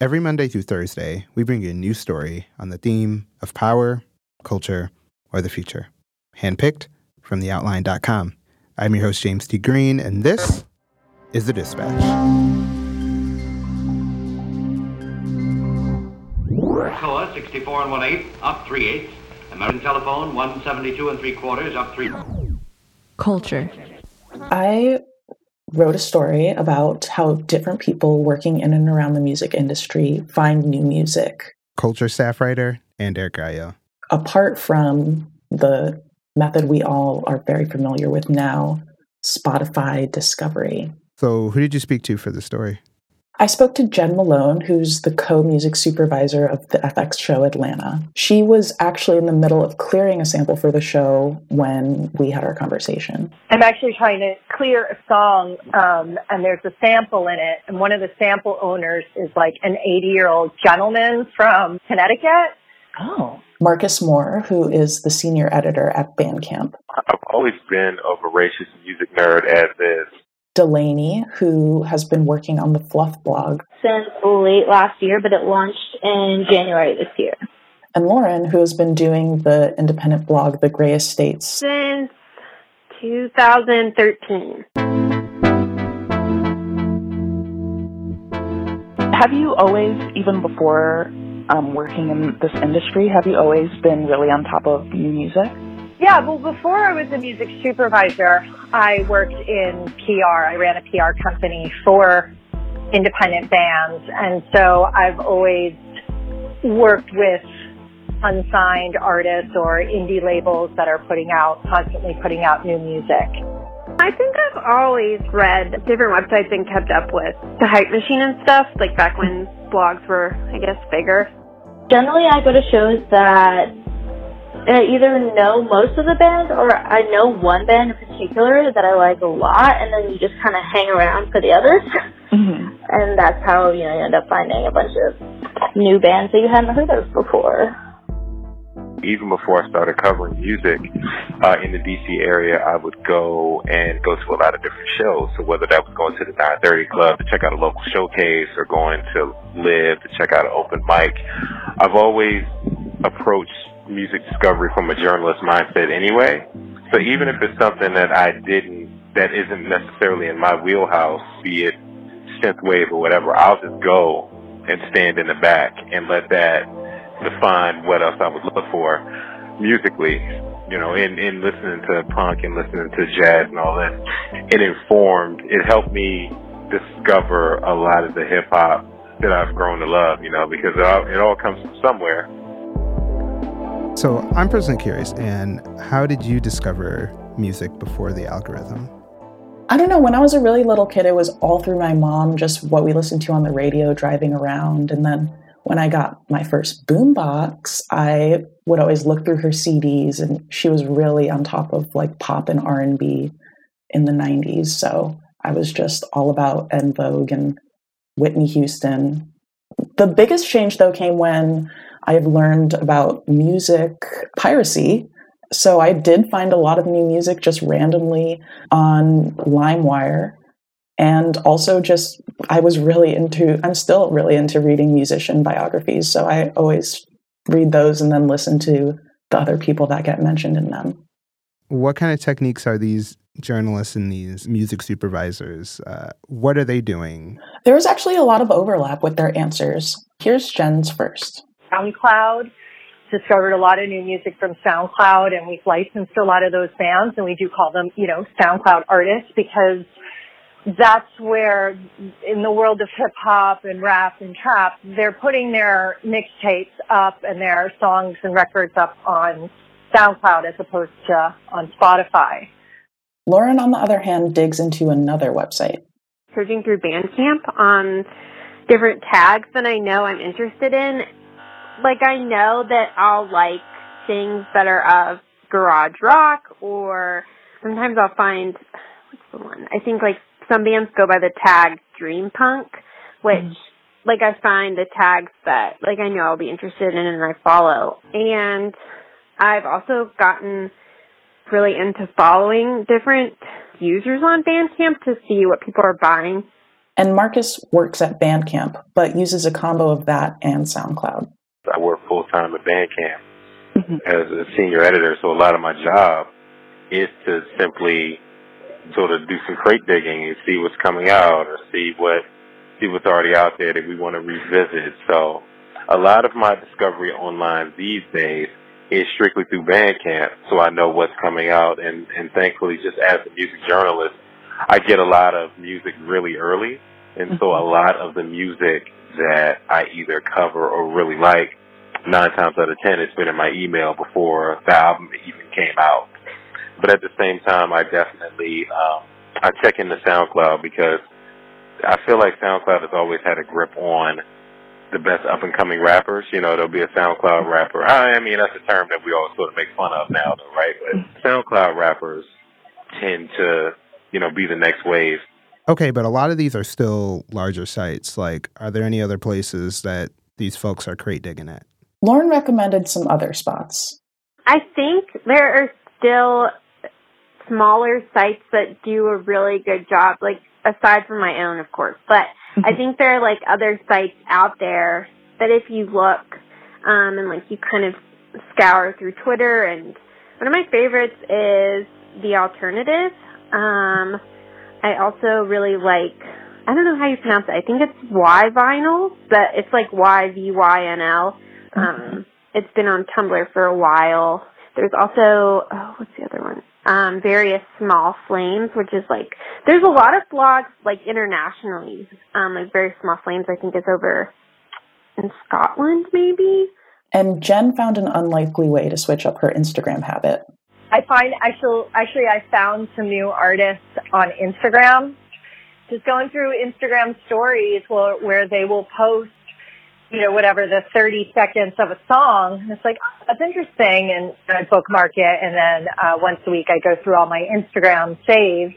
Every Monday through Thursday, we bring you a new story on the theme of power, culture, or the future. Handpicked from theoutline.com. I'm your host, James T. Green, and this is The Dispatch. Coa 64 and 1 8, up 3 eighths. American Telephone 172 and 3 quarters, up 3. Culture. I wrote a story about how different people working in and around the music industry find new music. Culture staff writer Ann-Derrick Gaillot. Apart from the method we all are very familiar with now, Spotify discovery. So, who did you speak to for the story? I spoke to Jen Malone, who's the co music supervisor of the FX show Atlanta. She was actually in the middle of clearing a sample for the show when we had our conversation. I'm actually trying to clear a song, um, and there's a sample in it, and one of the sample owners is like an 80 year old gentleman from Connecticut. Oh. Marcus Moore, who is the senior editor at Bandcamp. I've always been a voracious music nerd as is. Delaney, who has been working on the Fluff blog since late last year, but it launched in January this year. And Lauren, who has been doing the independent blog The Grey Estates since 2013. Have you always, even before um, working in this industry, have you always been really on top of new music? Yeah, well, before I was a music supervisor, I worked in PR. I ran a PR company for independent bands. And so I've always worked with unsigned artists or indie labels that are putting out, constantly putting out new music. I think I've always read different websites and kept up with the hype machine and stuff, like back when blogs were, I guess, bigger. Generally, I go to shows that I either know most of the bands or I know one band in particular that I like a lot, and then you just kind of hang around for the others. Mm-hmm. And that's how you know you end up finding a bunch of new bands that you hadn't heard of before. Even before I started covering music uh, in the DC area, I would go and go to a lot of different shows. So whether that was going to the 9:30 Club to check out a local showcase or going to Live to check out an open mic, I've always approached music discovery from a journalist mindset anyway. So even if it's something that I didn't, that isn't necessarily in my wheelhouse, be it synthwave or whatever, I'll just go and stand in the back and let that define what else I would look for musically. You know, in, in listening to punk and listening to jazz and all that, it informed, it helped me discover a lot of the hip hop that I've grown to love, you know, because it all, it all comes from somewhere. So I'm personally curious, and how did you discover music before the algorithm? I don't know. When I was a really little kid, it was all through my mom, just what we listened to on the radio driving around. And then when I got my first boombox, I would always look through her CDs, and she was really on top of like pop and R and B in the '90s. So I was just all about En Vogue and Whitney Houston. The biggest change, though, came when I have learned about music piracy. So I did find a lot of new music just randomly on LimeWire. And also, just I was really into, I'm still really into reading musician biographies. So I always read those and then listen to the other people that get mentioned in them. What kind of techniques are these journalists and these music supervisors? Uh, what are they doing? There's actually a lot of overlap with their answers. Here's Jen's first. SoundCloud. Discovered a lot of new music from SoundCloud and we've licensed a lot of those bands and we do call them, you know, SoundCloud artists because that's where in the world of hip hop and rap and trap, they're putting their mixtapes up and their songs and records up on SoundCloud as opposed to on Spotify. Lauren, on the other hand, digs into another website. Searching through Bandcamp on different tags that I know I'm interested in like I know that I'll like things that are of garage rock or sometimes I'll find what's the one? I think like some bands go by the tag dream punk, which mm. like I find the tags that like I know I'll be interested in and I follow. And I've also gotten really into following different users on Bandcamp to see what people are buying. And Marcus works at Bandcamp, but uses a combo of that and SoundCloud. I work full time at Bandcamp mm-hmm. as a senior editor, so a lot of my job is to simply sort of do some crate digging and see what's coming out or see what see what's already out there that we want to revisit. So a lot of my discovery online these days is strictly through Bandcamp, so I know what's coming out. And, and thankfully, just as a music journalist, I get a lot of music really early. And so a lot of the music that I either cover or really like, nine times out of ten, it's been in my email before the album even came out. But at the same time, I definitely um, I check into SoundCloud because I feel like SoundCloud has always had a grip on the best up and coming rappers. You know, there'll be a SoundCloud rapper. I mean, that's a term that we all sort of make fun of now, though, right? But SoundCloud rappers tend to, you know, be the next wave. Okay, but a lot of these are still larger sites. Like, are there any other places that these folks are crate digging at? Lauren recommended some other spots. I think there are still smaller sites that do a really good job, like aside from my own, of course. But I think there are like other sites out there that if you look um, and like you kind of scour through Twitter, and one of my favorites is the alternative. Um, I also really like. I don't know how you pronounce it. I think it's Y Vinyl, but it's like Y V Y N L. Um, mm-hmm. it's been on Tumblr for a while. There's also oh, what's the other one? um, various small flames, which is like there's a lot of blogs like internationally, um, like very small flames. I think is over in Scotland, maybe. And Jen found an unlikely way to switch up her Instagram habit. I find actually actually I found some new artists on Instagram. Just going through Instagram stories where, where they will post you know, whatever the 30 seconds of a song. And it's like, oh, that's interesting. And I bookmark it. And then uh, once a week, I go through all my Instagram saves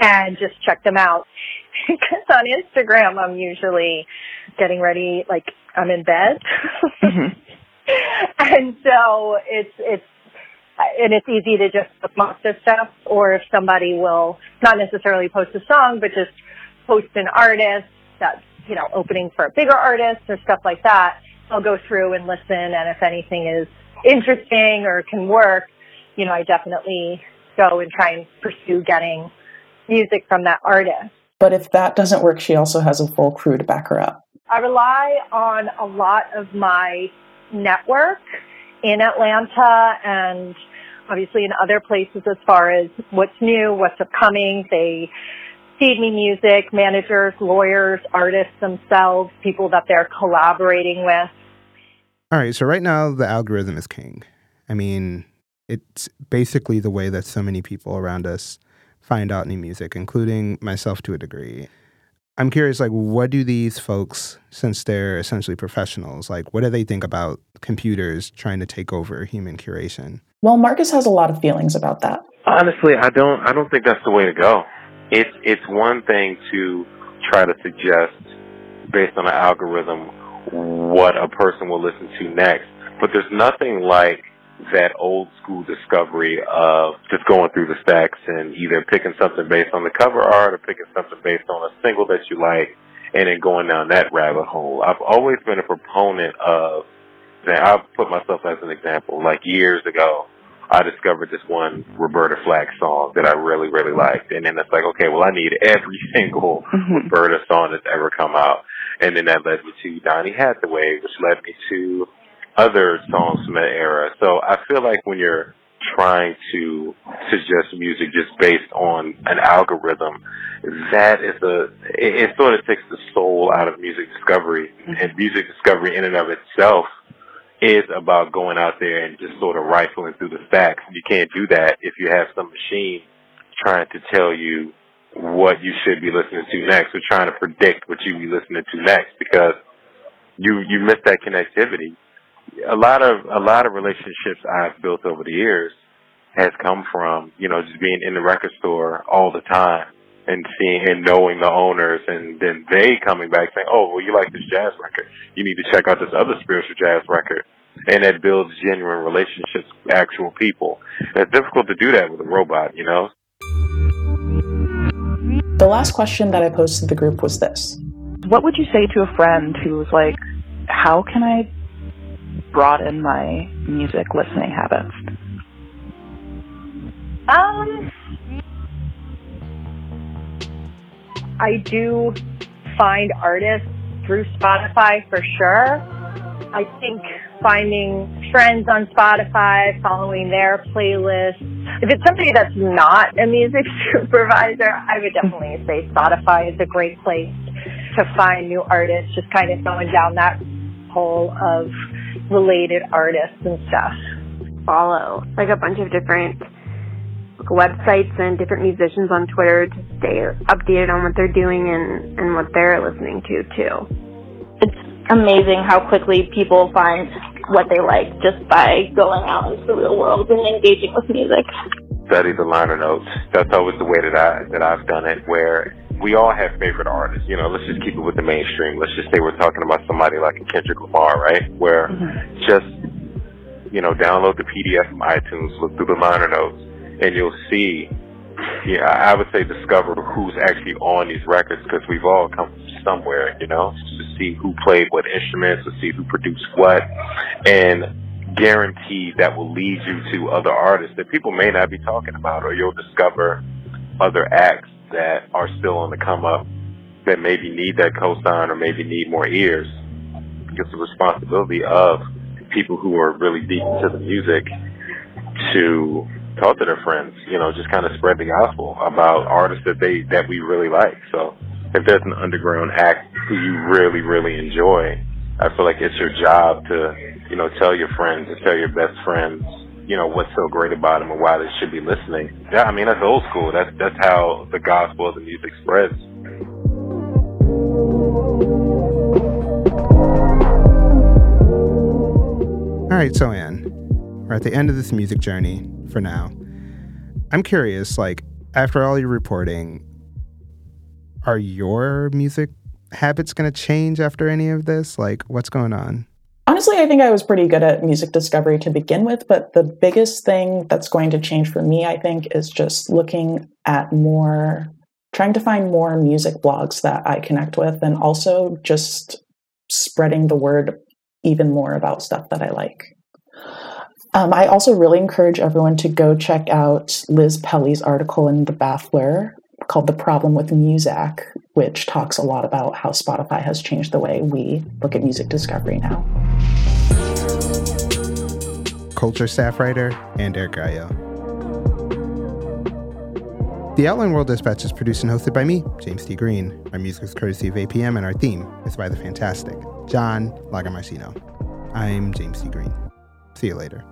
and just check them out. because on Instagram, I'm usually getting ready, like I'm in bed. mm-hmm. and so it's, it's, and it's easy to just bookmark this stuff, or if somebody will not necessarily post a song, but just post an artist that's you know, opening for a bigger artist or stuff like that, I'll go through and listen. And if anything is interesting or can work, you know, I definitely go and try and pursue getting music from that artist. But if that doesn't work, she also has a full crew to back her up. I rely on a lot of my network in Atlanta and obviously in other places as far as what's new, what's upcoming. They feed me music, managers, lawyers, artists themselves, people that they're collaborating with. All right, so right now the algorithm is king. I mean, it's basically the way that so many people around us find out new music, including myself to a degree. I'm curious, like, what do these folks, since they're essentially professionals, like, what do they think about computers trying to take over human curation? Well, Marcus has a lot of feelings about that. Honestly, I don't. I don't think that's the way to go it's it's one thing to try to suggest based on an algorithm what a person will listen to next, but there's nothing like that old school discovery of just going through the stacks and either picking something based on the cover art or picking something based on a single that you like and then going down that rabbit hole. I've always been a proponent of that. I'll put myself as an example. Like years ago, I discovered this one Roberta Flack song that I really, really liked. And then it's like, okay, well, I need every single mm-hmm. Roberta song that's ever come out. And then that led me to Donny Hathaway, which led me to other songs from that era. So I feel like when you're trying to suggest music just based on an algorithm, that is a, it, it sort of takes the soul out of music discovery. Mm-hmm. And music discovery in and of itself is about going out there and just sort of rifling through the stacks. You can't do that if you have some machine trying to tell you what you should be listening to next or trying to predict what you be listening to next because you you miss that connectivity. A lot of a lot of relationships I've built over the years has come from, you know, just being in the record store all the time and seeing and knowing the owners and then they coming back saying, Oh, well you like this jazz record. You need to check out this other spiritual jazz record and that builds genuine relationships with actual people. And it's difficult to do that with a robot, you know? The last question that I posed to the group was this What would you say to a friend who was like, How can I broaden my music listening habits? Um, I do find artists through Spotify for sure. I think finding friends on Spotify, following their playlists. If it's somebody that's not a music supervisor, I would definitely say Spotify is a great place to find new artists, just kind of going down that hole of related artists and stuff. Follow like a bunch of different websites and different musicians on Twitter to stay updated on what they're doing and, and what they're listening to too. It's amazing how quickly people find what they like just by going out into the real world and engaging with music. Study the liner notes. That's always the way that I that I've done it where we all have favorite artists. You know, let's just keep it with the mainstream. Let's just say we're talking about somebody like a Kendrick Lamar, right? Where mm-hmm. just you know, download the PDF from iTunes, look through the liner notes, and you'll see, yeah, I would say discover who's actually on these records because we've all come from somewhere, you know, to see who played what instruments, to see who produced what, and guaranteed that will lead you to other artists that people may not be talking about, or you'll discover other acts that are still on the come up that maybe need that cosign or maybe need more ears. It's the responsibility of people who are really deep into the music to talk to their friends, you know, just kind of spread the gospel about artists that they that we really like. So if there's an underground act who you really, really enjoy, I feel like it's your job to, you know, tell your friends and tell your best friends, you know, what's so great about them and why they should be listening. Yeah, I mean that's old school. That's that's how the gospel of the music spreads. All right, so Ann, we're at the end of this music journey for now. I'm curious, like, after all your reporting, are your music habits going to change after any of this? Like, what's going on? Honestly, I think I was pretty good at music discovery to begin with, but the biggest thing that's going to change for me, I think, is just looking at more, trying to find more music blogs that I connect with, and also just spreading the word even more about stuff that I like. Um, I also really encourage everyone to go check out Liz Pelly's article in The Baffler called The Problem with Muzak, which talks a lot about how Spotify has changed the way we look at music discovery now. Culture staff writer Ann-Derrick Gaillot. The Outline World Dispatch is produced and hosted by me, James T. Green. Our music is courtesy of APM, and our theme is by the fantastic John Lagomarsino. I'm James T. Green. See you later.